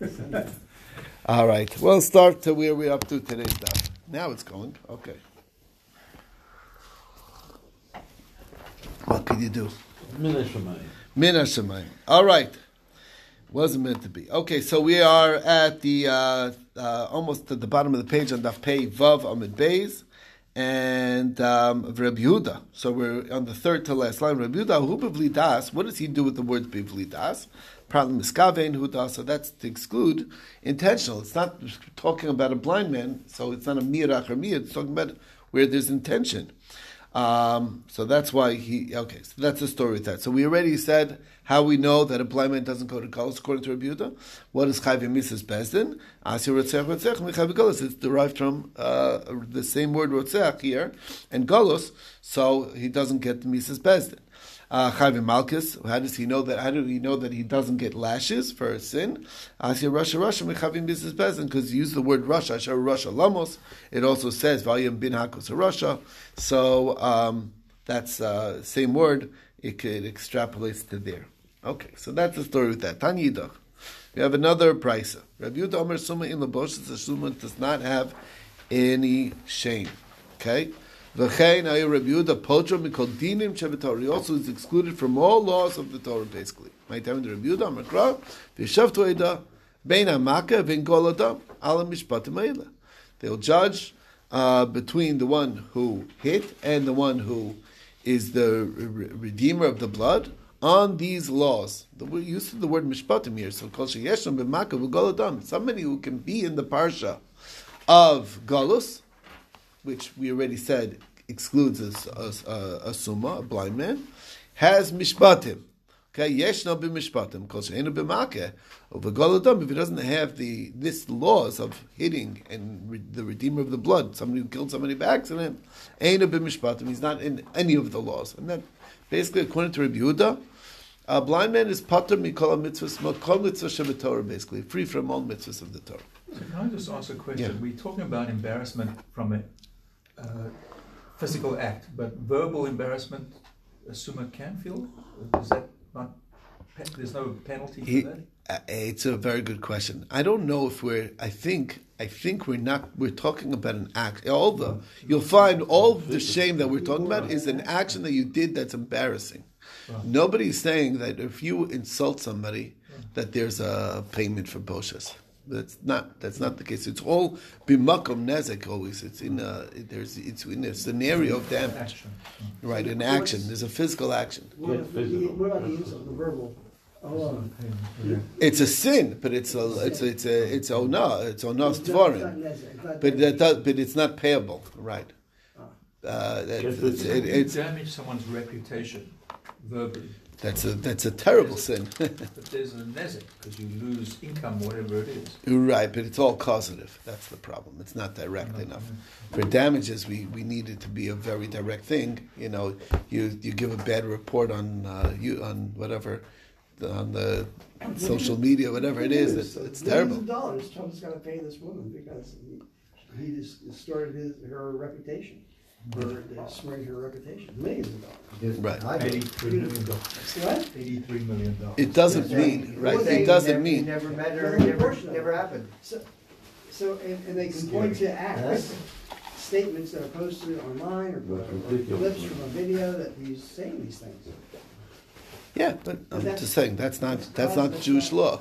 All right, we'll start to where we're up to today's stuff. Now it's going. Okay. What can you do? Mina Shemayim. Mina Shemayim. All right. Wasn't meant to be. Okay, so we are at the uh, uh, almost at the bottom of the page on Daf Pei Vav Amid Beis and um, Rabbi Yehuda. So we're on the third to last line. Rabbi Yehuda, who bivli das? What does he do with the word bivli das? Problem miskavein huda. So that's to exclude intentional. It's not talking about a blind man. So it's not a mirach or mir. It's talking about where there's intention. Um, so that's why he. Okay, so that's the story with that. So we already said how we know that a blind man doesn't go to Golos according to Yehuda. What is Chayv Mises Bezdin? Asir Rotzech Rotzech Michav Golos. It's derived from uh, the same word Rotzech here and Golos, so he doesn't get Mises Bezdin. Uh, Chayv Malchus. How does he know that? How do we know that he doesn't get lashes for a sin? Asir rasha rasha Mechavim Mises Bezdin because he used the word rasha. Asher rasha Lamos. It also says Vayim Bin Hakos rasha. So um, that's uh, same word. It could extrapolates to there. Okay, so that's the story with that. Tanya Yidach. We have another price. Rabbi Yehuda Omer Suma in Laboshes, the Suma does not have any shame. Okay? V'chein ayu Rabbi Yehuda Potro mikol dinim shebetorah. He also is excluded from all laws of the Torah, basically. My time adam, ala mishpatim. They'll judge uh, between the one who hit and the one who is the re- redeemer of the blood on these laws. The we use of the word mishpatim here. So kol sheyesham b'maka v'goladam. Somebody who can be in the parsha of galus, which we already said excludes a, a, a summa, a blind man, has mishpatim. Okay, yeshna b'mishpatim kol she'enu b'makeh v'goladam. If he doesn't have the this laws of hitting and re, the redeemer of the blood, somebody who killed somebody by accident, enu b'mishpatim. He's not in any of the laws, and that basically according to Rabbi Yehuda. A blind man is pater mikol mitzvahs, kol mitzvah Torah, basically free from all mitzvahs of the Torah. So can I just ask a question? Yeah. We're talking about embarrassment from a Uh, physical act, but verbal embarrassment, uh, a suma can feel. Uh, is that not? There's no penalty for that. Uh, it's a very good question. I don't know if we're. I think. I think we're not. We're talking about an act. All the you'll find all the shame that we're talking about is an action that you did that's embarrassing. Nobody's saying that if you insult somebody, that there's a payment for boshas. That's not. That's not the case. It's all bimakom nezek. Always. It's in a. There's. It's in a scenario of damage. Action. Right. An action. There's a physical action. What about the, what about the use of the verbal alone? It's a sin, but it's a. It's a. It's a. It's ona. It's onas It's not- it's not dvorim. necessary. It's not But that does, but it's not payable, right? Ah. Uh, that, Yes, it's, it's- it, it's damage someone's reputation verbally, that's a that's a terrible sin, but there's a nezek because you lose income, whatever it is. right? But it's all causative. That's the problem. It's not direct enough. For damages, we, we need it to be a very direct thing. You know, you you give a bad report on uh, you on whatever on the social media, whatever it is. It's, it's Millions terrible. of dollars Trump's got to pay this woman because he, he just destroyed his, her reputation, for destroying her reputation. Millions of dollars. Right. Eighty-three million dollars. What? Eighty-three million dollars. It doesn't mean right. It doesn't mean Never met her, never, never happened. So, so and, and they can point to acts, statements that are posted online or, or ridiculous. clips from a video that he's saying these things. yeah, but I'm That's- just saying that's not that's not that's Jewish not- law.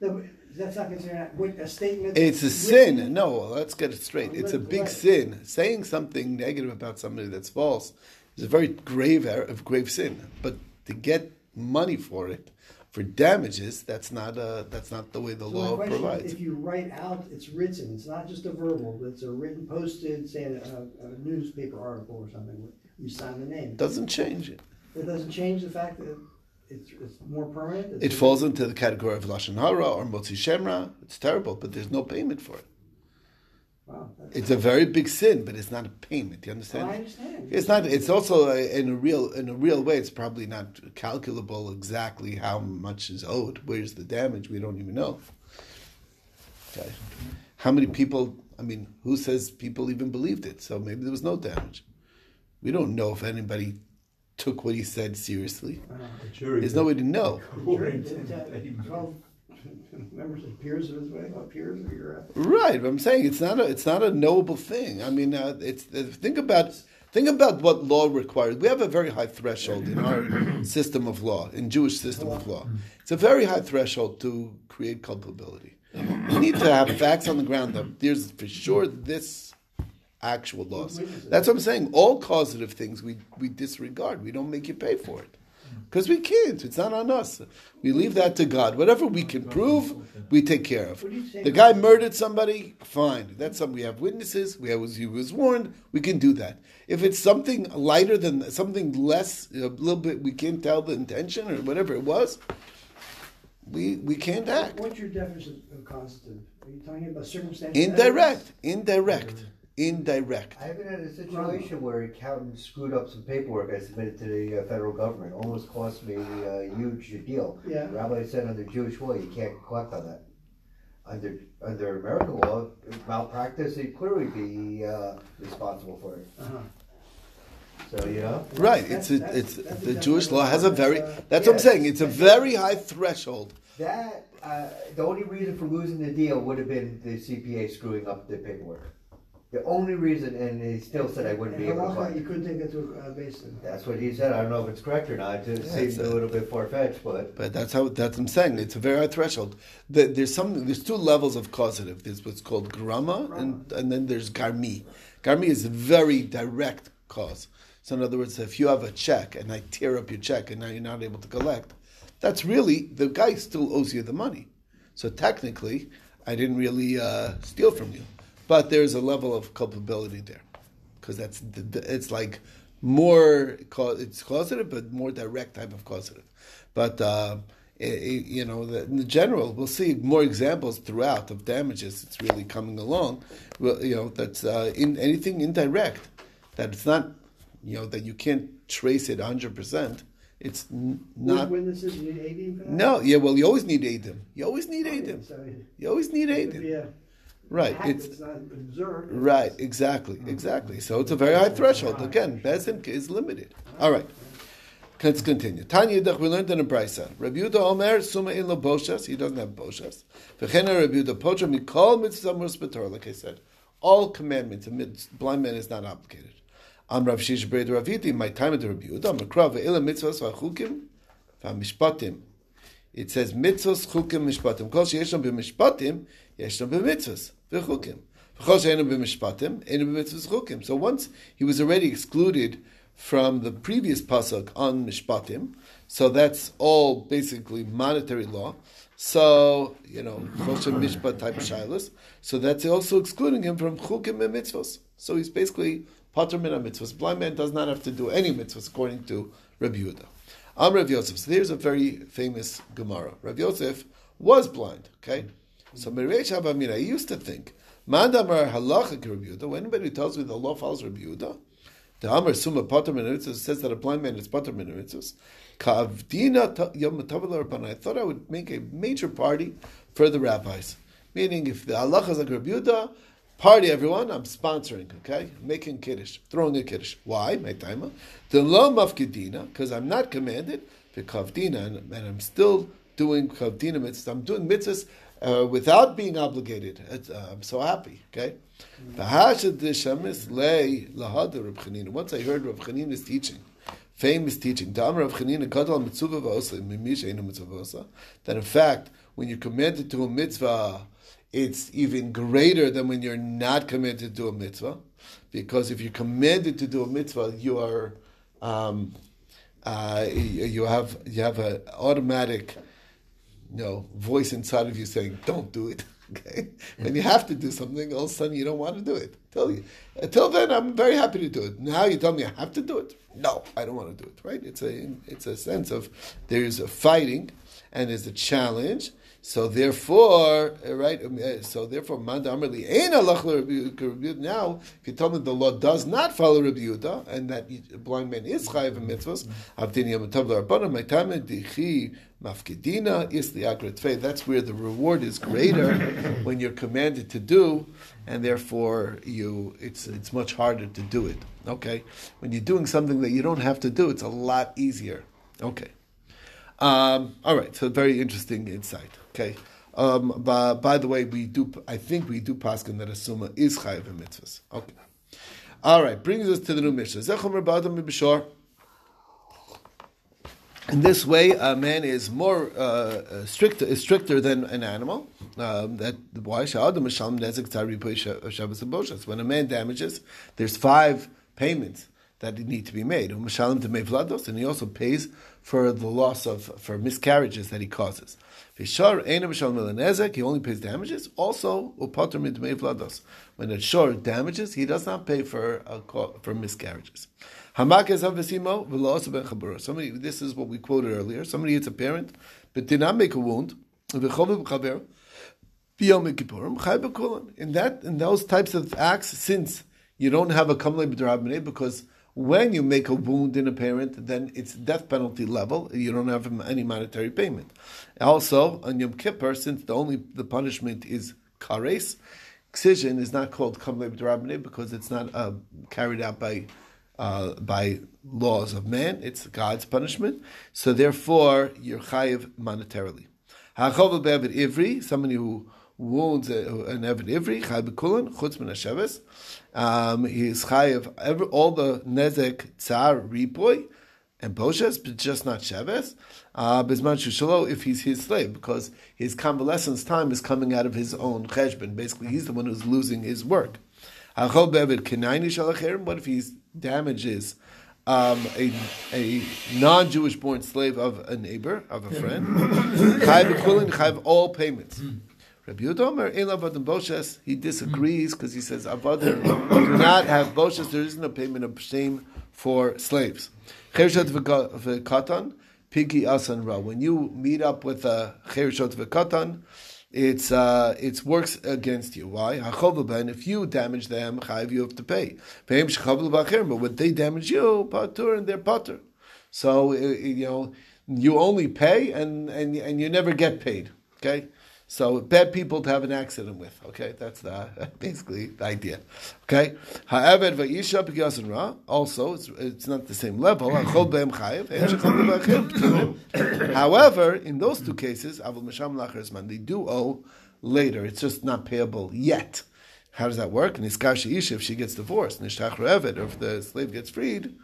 No, but That's not considered act- a statement. It's a sin. No, let's get it straight. It's a big Right. sin. Saying something negative about somebody that's false is a very grave error, of grave sin. But to get money for it, for damages, that's not uh that's not the way the So law question provides. If you write out, it's written, it's not just a verbal, it's a written, posted, say, a, a newspaper article or something, you sign the name. Doesn't change it. It doesn't change the fact that it's, it's more permanent? It falls into the category of lashon hara or motzi shemra. It's terrible, but there's no payment for it. Wow. It's a very big sin, but it's not a payment. Do you oh, I understand? understand. It's not. It's also a, in a real in a real way. It's probably not calculable exactly how much is owed. Where's the damage? We don't even know. Okay, how many people? I mean, who says people even believed it? So maybe there was no damage. We don't know if anybody took what he said seriously. The jury. There's no way to know. Jury It's, uh, intended. Twelve members of peers of his way, peers of your. Uh, Right, but I'm saying it's not a it's not a knowable thing. I mean, uh, it's uh, think about think about what law requires. We have a very high threshold in our system of law, in Jewish system of law. It's a very high threshold to create culpability. You need to have facts on the ground that there's for sure this actual loss. That's what I'm saying. All causative things we, we disregard. We don't make you pay for it. Mm-hmm. Because we can't. It's not on us. We leave that to God. Whatever we can prove, we take care of. The guy murdered somebody, fine. That's something we have witnesses. We have, he was warned. We can do that. If it's something lighter than something less, a little bit, we can't tell the intention or whatever it was. We we can't act. What's your definition of causative? Are you talking about circumstantial? Indirect, indirect, indirect. I haven't had a situation where an accountant screwed up some paperwork I submitted to the uh, federal government. Almost cost me a huge deal. Yeah. The rabbi said under Jewish law you can't collect on that. Under under American law, malpractice he'd clearly be uh, responsible for it. Uh-huh. So you know. Right. That's- It's a, that's- it's that's the Jewish law has a very. uh, That's what I'm saying. It's a very high threshold. That uh, the only reason for losing the deal would have been the CPA screwing up the paperwork. The only reason, and he still said I wouldn't be And able to halacha, collect. You couldn't take that to a uh, basin. That's what he said. I don't know if it's correct or not. It seems a it's a- little bit far fetched, but But that's how that's what I'm saying. It's a very high threshold. The, there's some. There's two levels of causative. There's what's called grama, and and then there's garmi. Garmi is a very direct cause. So in other words, if you have a check and I tear up your check and now you're not able to collect, that's really the guy still owes you the money. So technically, I didn't really uh, steal from you, but there's a level of culpability there because that's the, it's like more it's causative, but more direct type of causative. But uh, i- i- you know, the, in the general, we'll see more examples throughout of damages. It's really coming along. Well, you know, that's uh, in anything indirect that it's not, you know, that you can't trace it hundred percent. It's n- not. Witnesses, you need that? No, yeah, well, you always need Adim. You always need it You always need could be Adim. a Right. act It's not observed. Right, exactly, exactly. So it's a very high threshold. Again, Bezin is limited. All right. Let's continue. Tanya Yidach, we learned in a Brisa. Rabbi Yehuda Omer, Suma in lo boshas, he doesn't have boshas. V'chena Rabbi Yehuda Potra, Mikol mitzvah muspator, like I said. All commandments, a blind man is not obligated. Am Rav Shish Bred Raviti, my time at the Rabbi Yehuda, Makra ve'ila mitzvahs v'achukim, v'amishpatim. It says mitzvahs, chukim, mishpatim. Kol sheyesham b'mishpatim, yesham b'mitzvahs, v'chukim. V'chol she'enu b'mishpatim, enu b'mitzvahs, chukim. So once he was already excluded from the previous pasuk on mishpatim, so that's all basically monetary law. So, you know, choshen mishpat type shilas. So that's also excluding him from chukim and mitzvahs. So he's basically pater min mitzvahs. Blind man does not have to do any mitzvahs according to Rabbi Yehuda. I'm Rav Yosef. So here's a very famous Gemara. Rav Yosef was blind. Okay, so Mereish Havamina, he used to think, Mandamar Yehuda. When anybody tells me the law follows Rabbi the Amar Summa Pater Min Mitzvahs says that a blind man is Pater Min Mitzvahs. Kavdina Yom Rabbanah. I thought I would make a major party for the rabbis. Meaning, if the halacha is like Rabbi party everyone, I'm sponsoring, okay? Making kiddush, throwing a kiddush. Why? My timer. The lo mafkedina, because I'm not commanded, the kavdina, and, and I'm still doing kavdina mitzvahs. I'm doing mitzvahs uh, without being obligated. Uh, I'm so happy, okay? V'hashad deshamis lei lahada Reb Chanina. Once I heard Reb Chanina's teaching, famous teaching, Da'am Rav Chanina gadol mitzvah v'osa, mimish einu mitzvah that in fact, when you're commanded to a mitzvah, it's even greater than when you're not commanded to do a mitzvah. Because if you're commanded to do a mitzvah, you are, um, uh, you you have you have an automatic, you know, voice inside of you saying, "Don't do it." Okay, when you have to do something, all of a sudden you don't want to do it. Tell you. Until then, I'm very happy to do it. Now you tell me I have to do it. No, I don't want to do it. Right? It's a it's a sense of there's a fighting and there's a challenge. So therefore, right? um, uh, So therefore, Manda Amarli Rabbi Now, if you tell me the law does not follow Rabbi Yehuda and that blind man is chayiv mitzvahs, ma'itame dichi mafkedina is. That's where the reward is greater when you're commanded to do, and therefore you it's it's much harder to do it. Okay, when you're doing something that you don't have to do, it's a lot easier. Okay. Um, all right, so very interesting insight. Okay, Um, by, by the way, we do. I think we do paskin that a suma is chayiv in mitzvahs. Okay. All right, brings us to the new Bishor. In this way, a man is more uh, uh, strict, is stricter than an animal. Um, that why Shabbos When a man damages, there's five payments that need to be made. And he also pays for the loss of for miscarriages that he causes. Vishar Eina Mishalem Nezek, he only pays damages. Also, Upater Midmei Vlados. When a shor damages, he does not pay for uh, for miscarriages. Somebody, this is what we quoted earlier. Somebody hits a parent, but did not make a wound. In that, in those types of acts, since you don't have a kamle b'drabnei, because when you make a wound in a parent, then it's death penalty level. You don't have any monetary payment. Also, on Yom Kippur, since the only the punishment is kares, excision is not called kamle b'drabnei because it's not uh, carried out by uh, by laws of man. It's God's punishment. So therefore, you're chayiv monetarily. Be'evid ivri, somebody who wounds an evid ivri, chayiv b'kulin, chutz min hasheves. Um, he is chayiv every, all the nezek tsar ripoy and boshes, but just not sheves. Uh, Bisman shushalo, if he's his slave, because his convalescence time is coming out of his own cheshbon. Basically, he's the one who's losing his work. What if he damages um, a, a non-Jewish born slave of a neighbor, of a friend? Chayv all payments. Rabbi Yudomer, he disagrees because he says, Avadim do not have boshes, there isn't a payment of shame for slaves. Chershat v'katan, pigi asan ra. When you meet up with a chershat v'katan, it's uh, it works against you. Why? If you damage them, you have to pay. But when they damage you, patur and they're patur. So uh, you know you only pay and, and and you never get paid. Okay. So bad people to have an accident with. Okay, that's the, basically the idea. Okay, however, also it's, it's not the same level. however, in those two cases, they do owe later. It's just not payable yet. How does that work? If she gets divorced, or if the slave gets freed,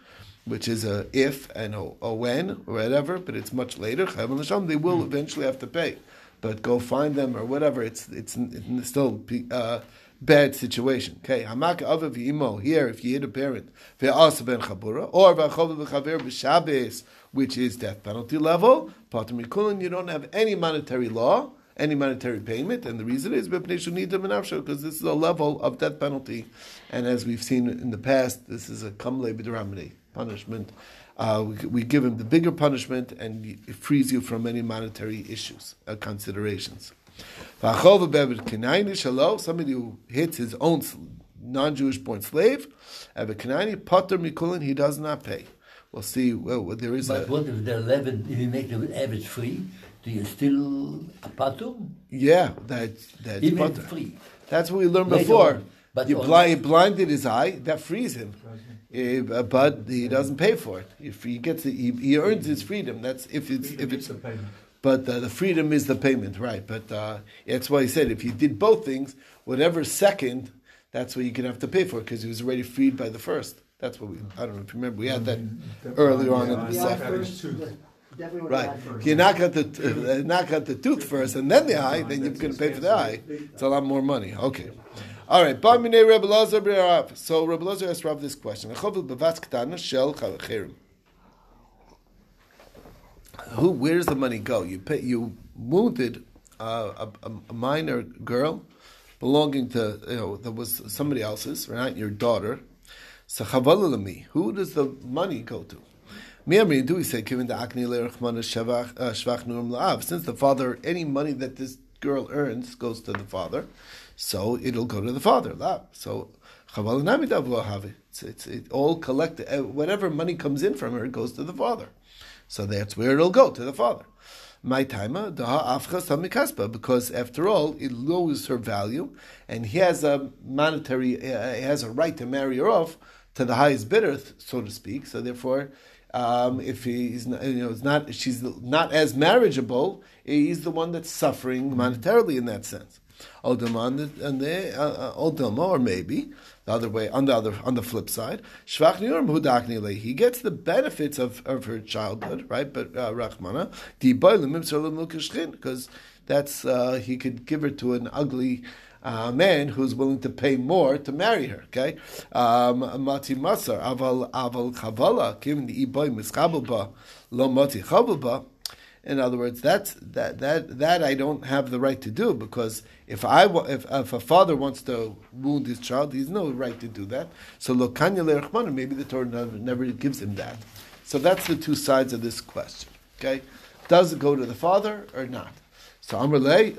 which is a if and a, a when or whatever, but it's much later. They will eventually have to pay but go find them or whatever. It's it's, it's still uh, bad situation. Okay, hamak avav imo here if you hit a parent ve'asa ben chabura or v'achov v'chaver b'shabes, which is death penalty level. Pater mikulin, you don't have any monetary law. Any monetary payment, and the reason is because this is a level of death penalty, and as we've seen in the past, this is a kamle b'dramini punishment uh, we, we, give him the bigger punishment and it frees you from any monetary issues, uh, considerations. Somebody who hits his own non-Jewish born slave, Ebekanani Potter Mikulin, he does not pay. We'll see. Well, there is. But a, what if the eleven? If you make the average free, do you still a patur? Yeah, that that's Even patur. free. That's what we learned Later before. On. But you blind, blinded his eye, that frees him. Uh, but he doesn't pay for it. If he gets it, he, he earns his freedom. That's if it's freedom if it's the payment. But uh, the freedom is the payment, right? But uh, that's why he said if you did both things, whatever second, that's what you can have to pay for because he was already freed by the first. That's what we. I don't know if you remember. We had that mm-hmm. earlier on in the second. Right. You knock out the to uh, knock out the tooth first, and then the eye. Then you're going to pay for the eye. It's a lot more money. Okay. All right. So Rebbe Lazar asked Rav this question. Who? Where does the money go? You pay. You wounded a, a, minor girl belonging to you know that was somebody else's, right? Your daughter. So Who does the money go to? do we say given uh, Since the father, any money that this girl earns goes to the father so it'll go to the father. So it's, it's it all collected. Uh, whatever money comes in from her, it goes to the father. So that's where it'll go to the father. My timer, because after all, it loses her value, and he has a monetary, uh, he has a right to marry her off to the highest bidder, so to speak. So therefore, Um, if he's not, you know, it's not, she's not as marriageable, he's the one that's suffering monetarily in that sense. Odilma on the, on the uh, uh, or maybe the other way on the other on the flip side, Shvach Niurim Hudakni Lei. He gets the benefits of, of her childhood, right? But uh, Rachmana because that's uh, he could give her to an ugly uh, man who's willing to pay more to marry her. Okay, um, mati masar aval aval chavala the iboy mischabelba lo mati chavelba. In other words, that's that that that I don't have the right to do because if I if, if a father wants to wound his child, he's no right to do that. So lo kanya le'rachmana, maybe the Torah never, never gives him that. So that's the two sides of this question. Okay, does it go to the father or not? So shvach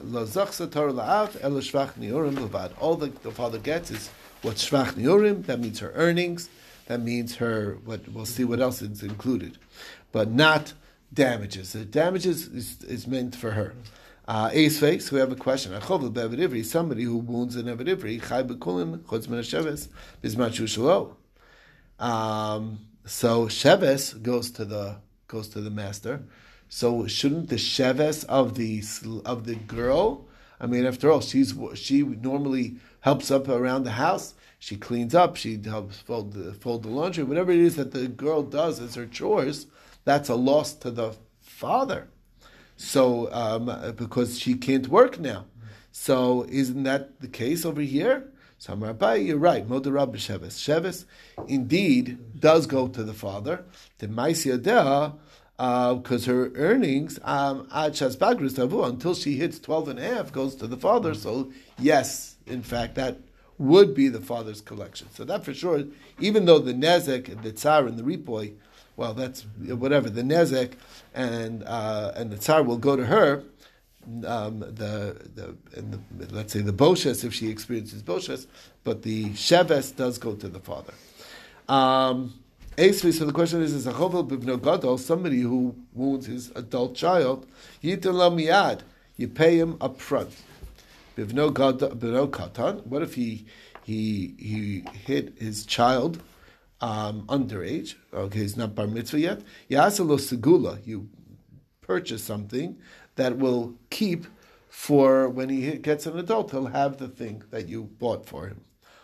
niurim. All the, the father gets is what shvach niurim. That means her earnings. That means her. What we'll see what else is included, but not damages. The damages is, is meant for her. Uh, Ace face. We have a question. Achov be'avid ivri. Somebody who wounds an avid ivri. Chai bekulim chutz min hasheves bizman shushalo. Um, so sheves goes to the goes to the master. So shouldn't the sheves of the of the girl? I mean, after all, she's she normally helps up around the house. She cleans up. She helps fold the fold the laundry. Whatever it is that the girl does as her chores, that's a loss to the father. So um, because she can't work now, so isn't that the case over here? So Abaye, you're right. Modarab b'sheves. Sheves indeed does go to the father. The ma'aseh dea because her earnings um, until she hits 12 and a half goes to the father. So yes, in fact, that would be the father's collection. So that for sure, even though the nezek, the tsar, and the ripoy, well, that's whatever the nezek and uh, and the tsar will go to her. Um, the the, the let's say the boshes if she experiences boshes, but the sheves does go to the father. Um, so the question is, is a chovel b'bno gadol, somebody who wounds his adult child, yitin you pay him up front. B'bno gadol, b'no katan, what if he, he, he hit his child um, underage, okay, he's not bar mitzvah yet, yasalo segula, you purchase something that will keep for when he gets an adult, he'll have the thing that you bought for him.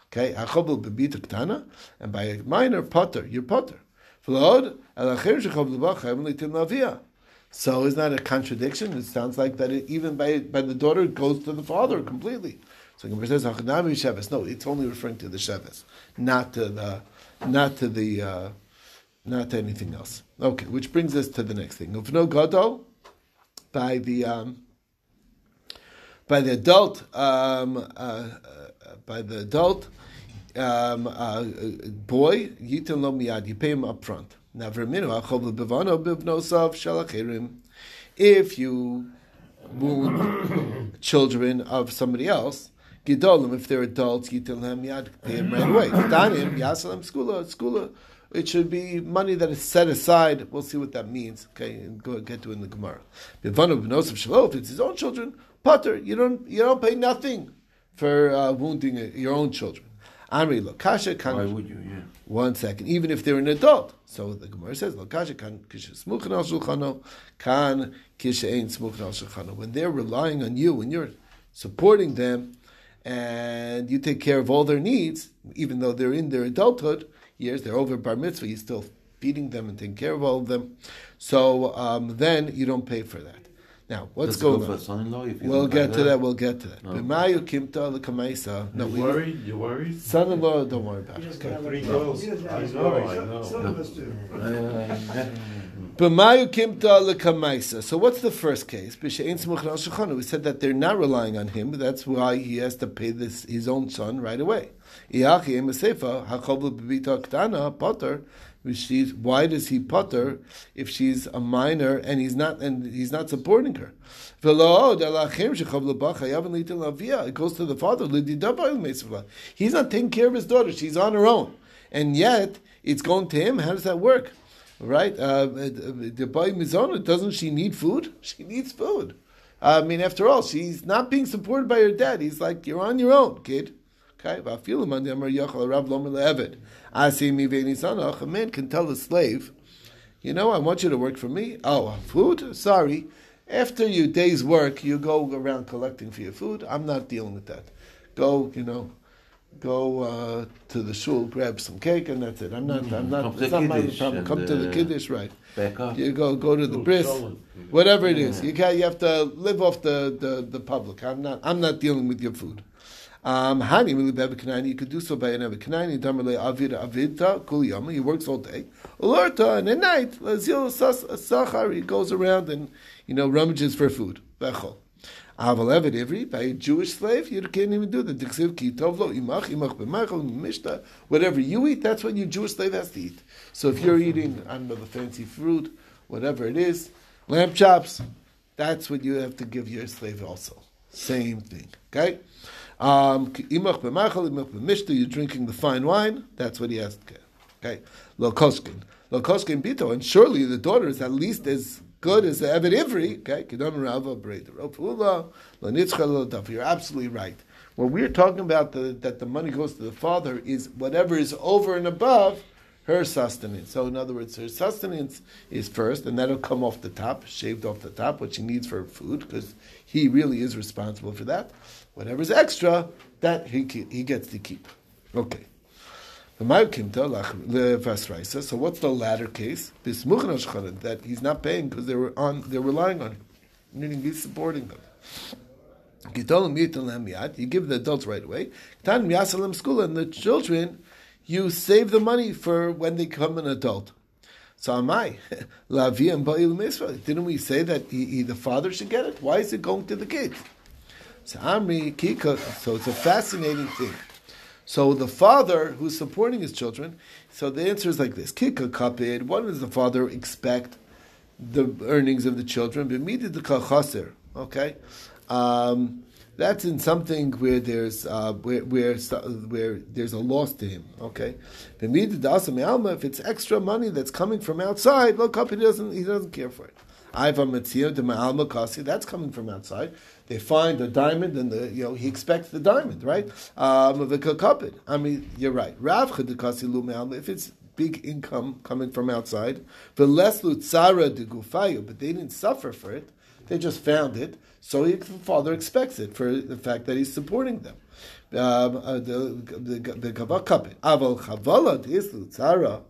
Okay, achobel bebita ktana, and by a minor potter, you're potter. So is not a contradiction? It sounds like that it, even by by the daughter it goes to the father completely. So Gemara says "Hachanami sheves. No, it's only referring to the sheves, not to the not to the uh, not to anything else. Okay, which brings us to the next thing. If no gadol by the um, by the adult um, uh, uh, by the adult um, uh, boy yitin lo miyad you pay him up front. If you wound children of somebody else, gidolim if they're adults yitin lehem miyad pay him right away. Danim yasalam skula skula. It should be money that is set aside. We'll see what that means. Okay, and go get to it in the Gemara. Bivano b'nosav shalo. If it's his own children, potter. You don't you don't pay nothing for uh, wounding uh, your own children. Amri lokasha kan. Why would you? Yeah. One second, even if they're an adult. So the Gemara says, "Lokasha kan kisha smuchan al shulchano, kan kisha ein smuchan al shulchano." When they're relying on you, when you're supporting them, and you take care of all their needs, even though they're in their adulthood years, they're over bar mitzvah, you're still feeding them and taking care of all of them. So um, then you don't pay for that. Now, what's Does it go going on? son-in-law if you We'll get to that. We'll get to that. No. B'mayu. No, You we, worried? You worried? son-in-law, don't worry about He it. Three a- girls. he doesn't have I know. I Some- know. Some of us do. So what's the first case? We said that they're not relying on him. That's why he has to pay this his own son right away. Why does he potter if she's a minor and he's not and he's not supporting her? It goes to the father. He's not taking care of his daughter. She's on her own, and yet it's going to him. How does that work? Right? Uh, the boy mizona doesn't she need food? She needs food. I mean, after all, she's not being supported by her dad. He's like, you're on your own, kid. Okay. A man can tell a slave, You know, I want you to work for me. Oh, food? Sorry. After your day's work, you go around collecting for your food. I'm not dealing with that. Go, you know, go uh, to the shul, grab some cake, and that's it. I'm not. I'm not. Come to It's the not my problem. Come to the uh, kiddush, right? Back up. You go go to the bris, solid. whatever it is. You can You have to live off the, the, the public. I'm not. I'm not dealing with your food. Um, Hani really bebe kanani. You could do so by an ebe kanani. Damarle avid avidta kul yama. He works all day. Alerta and at night lazil sas- sachar. He goes around and you know rummages for food. Bechol. Aval Eved Ivri, by a Jewish slave, you can't even do that. Dixiv imach, imach mishta. Whatever you eat, that's what your Jewish slave has to eat. So if you're eating, I don't know, the fancy fruit, whatever it is, lamb chops, that's what you have to give your slave also. Same thing. Okay? Um, imach b'machal, imach b'mishta, you're drinking the fine wine, that's what he has to get. Okay? Lo koskin. Lo koskin bito, and surely the daughter is at least as good as the Eved Ivri. Okay? Kedam Rava Breda. You're absolutely right. When we're talking about the, that the money goes to the father is whatever is over and above her sustenance. So in other words, her sustenance is first, and that'll come off the top, shaved off the top, what she needs for food, because he really is responsible for that. Whatever's extra, that he he gets to keep. Okay. So what's the latter case? That he's not paying because they were on, they're relying on him, meaning he's supporting them. You give the adults right away. school And the children, you save the money for when they become an adult. So am I. Didn't we say that he, he- the father should get it? Why is it going to the kids? So So it's a fascinating thing. So the father who's supporting his children. So the answer is like this: Kika kapid. What does the father expect the earnings of the children? The. Okay, um, that's in something where there's uh, where where where there's a loss to him. Okay, alma. If it's extra money that's coming from outside, lo kapid doesn't he doesn't care for it. Iva Metzia de Ma'alma Kasi, that's coming from outside. They find a diamond and the you know he expects the diamond, right? Um the kakapid. I mean, you're right. Rav Chedekasi Lu Ma'alma, if it's big income coming from outside, the less Lutzara de Gufayu, but they didn't suffer for it. They just found it. So he, the father expects it for the fact that he's supporting them. Um, uh, the the kavakapit. Aval chavala is Lutzara.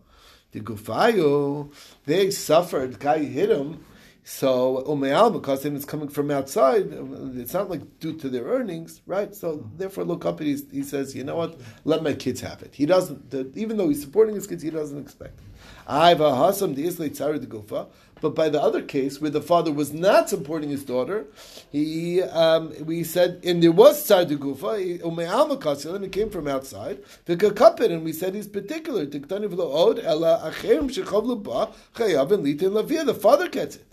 The Gufayu, they suffered, guy hit him. So umeal because it's coming from outside. It's not like due to their earnings, right? So therefore, look up he, he says, you know what? Let my kids have it. He doesn't, the, even though he's supporting his kids, he doesn't expect. I've hasam the islay de gufa. But by the other case, where the father was not supporting his daughter, he um, we said, and there was tzar de gufa umeal makasi, and it came from outside. The kakapit, and we said he's particular. Tiktani v'lo od ela acherim shechavlu ba chayav and litin lavia. The father gets it.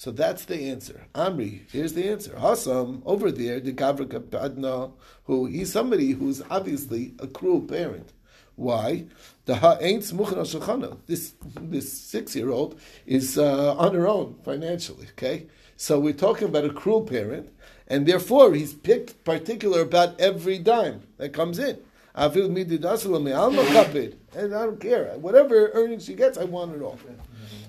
So that's the answer. Amri, here's the answer. Hassam, over there, the Gavrika Padna, who he's somebody who's obviously a cruel parent. Why? The ha ain't smuchin al. This this six year old is uh, on her own financially. Okay, so we're talking about a cruel parent, and therefore he's picked particular about every dime that comes in. Avil mididasala me'alma kapid, and I don't care whatever earnings she gets, I want it all.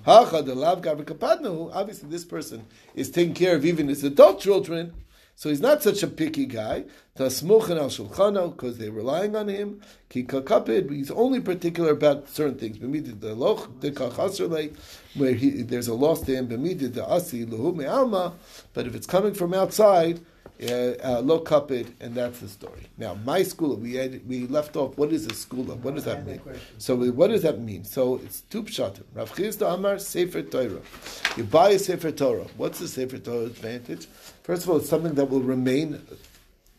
Obviously, this person is taking care of even his adult children, so he's not such a picky guy. Tasmuchan al shulchano because they're relying on him. Ki kakapid. He's only particular about certain things. B'midid the loch the where he, there's a loss to him. B'midid the asi luhu me'alma. But if it's coming from outside. Uh, low kapid, and that's the story. Now, my segula, we had, we left off. What is a segula? What does that mean? So, we, what does that mean? So, it's two pshatim. Rav Chisda Amar Sefer Torah. You buy a Sefer Torah. What's the Sefer Torah advantage? First of all, it's something that will remain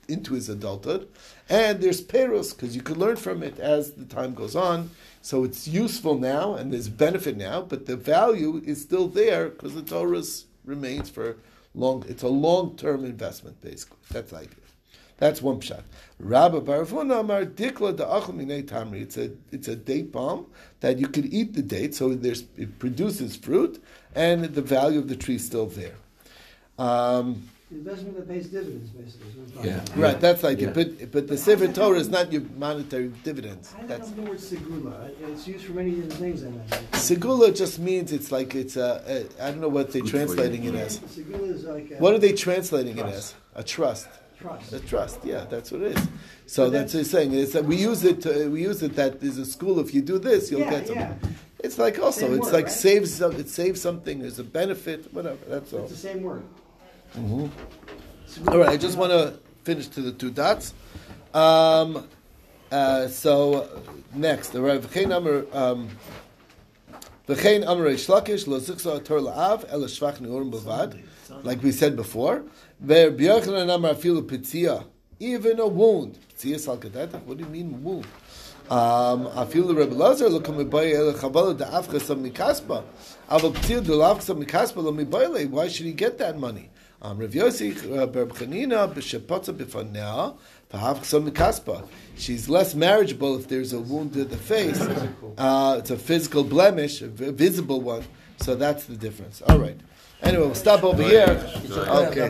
into his adulthood, and there's peros because you can learn from it as the time goes on. So it's useful now, and there's benefit now, but the value is still there because the Torah remains for long. It's a long-term investment, basically. That's the idea. That's one pshat. Rabbi Barafuna Amar Dikla Da'achel Tamri. It's a it's a date palm that you could eat the date, so there's it produces fruit, and the value of the tree is still there. Um, Investment that pays dividends, basically. is what it's talking Yeah. about. Right, that's like Yeah. it. But but the Sefer Torah is not your monetary dividends. I don't That's know the word segula. It's used for many different things. I imagine. segula just means it's like it's a, a I don't know what they're Good translating it as. Segula is like a What are they translating it as? A trust. trust. A trust. Yeah, that's what it is. So But that's what he's saying. It's that we use it. To, we use it that there's a segula. If you do this, you'll yeah, get something. yeah. It's like also. Same it's word, like right? saves. It saves something. There's a benefit. Whatever. That's all. It's the same word. Mhm. All right, I just want to finish to the two dots. Um, uh, so next, the Rav V'chein Amar um, V'chein Amar Reish Lakish Lo Ziksa Tor La'av El Shvach Neurim Bavad, like we said before. Ver B'Yochanan Amar Afilu Pitzia, even a wound. Pitzia Salkadetach. What do you mean wound? Um, Afilu Rebbe Lazar Lo Kam Mibai El Chavala Da'af Chasam Mikaspa. Aval Pitzia Da'af Chasam Mikaspa Lo Mibai Why should he get that money? Um, Rav Yossi uh, Ber Chanina b'shepotza b'fanea v'hav chasam mikaspa. She's less marriageable if there's a wound to the face. Uh, it's a physical blemish, a visible one. So that's the difference. All right. Anyway, we'll stop over here. Okay.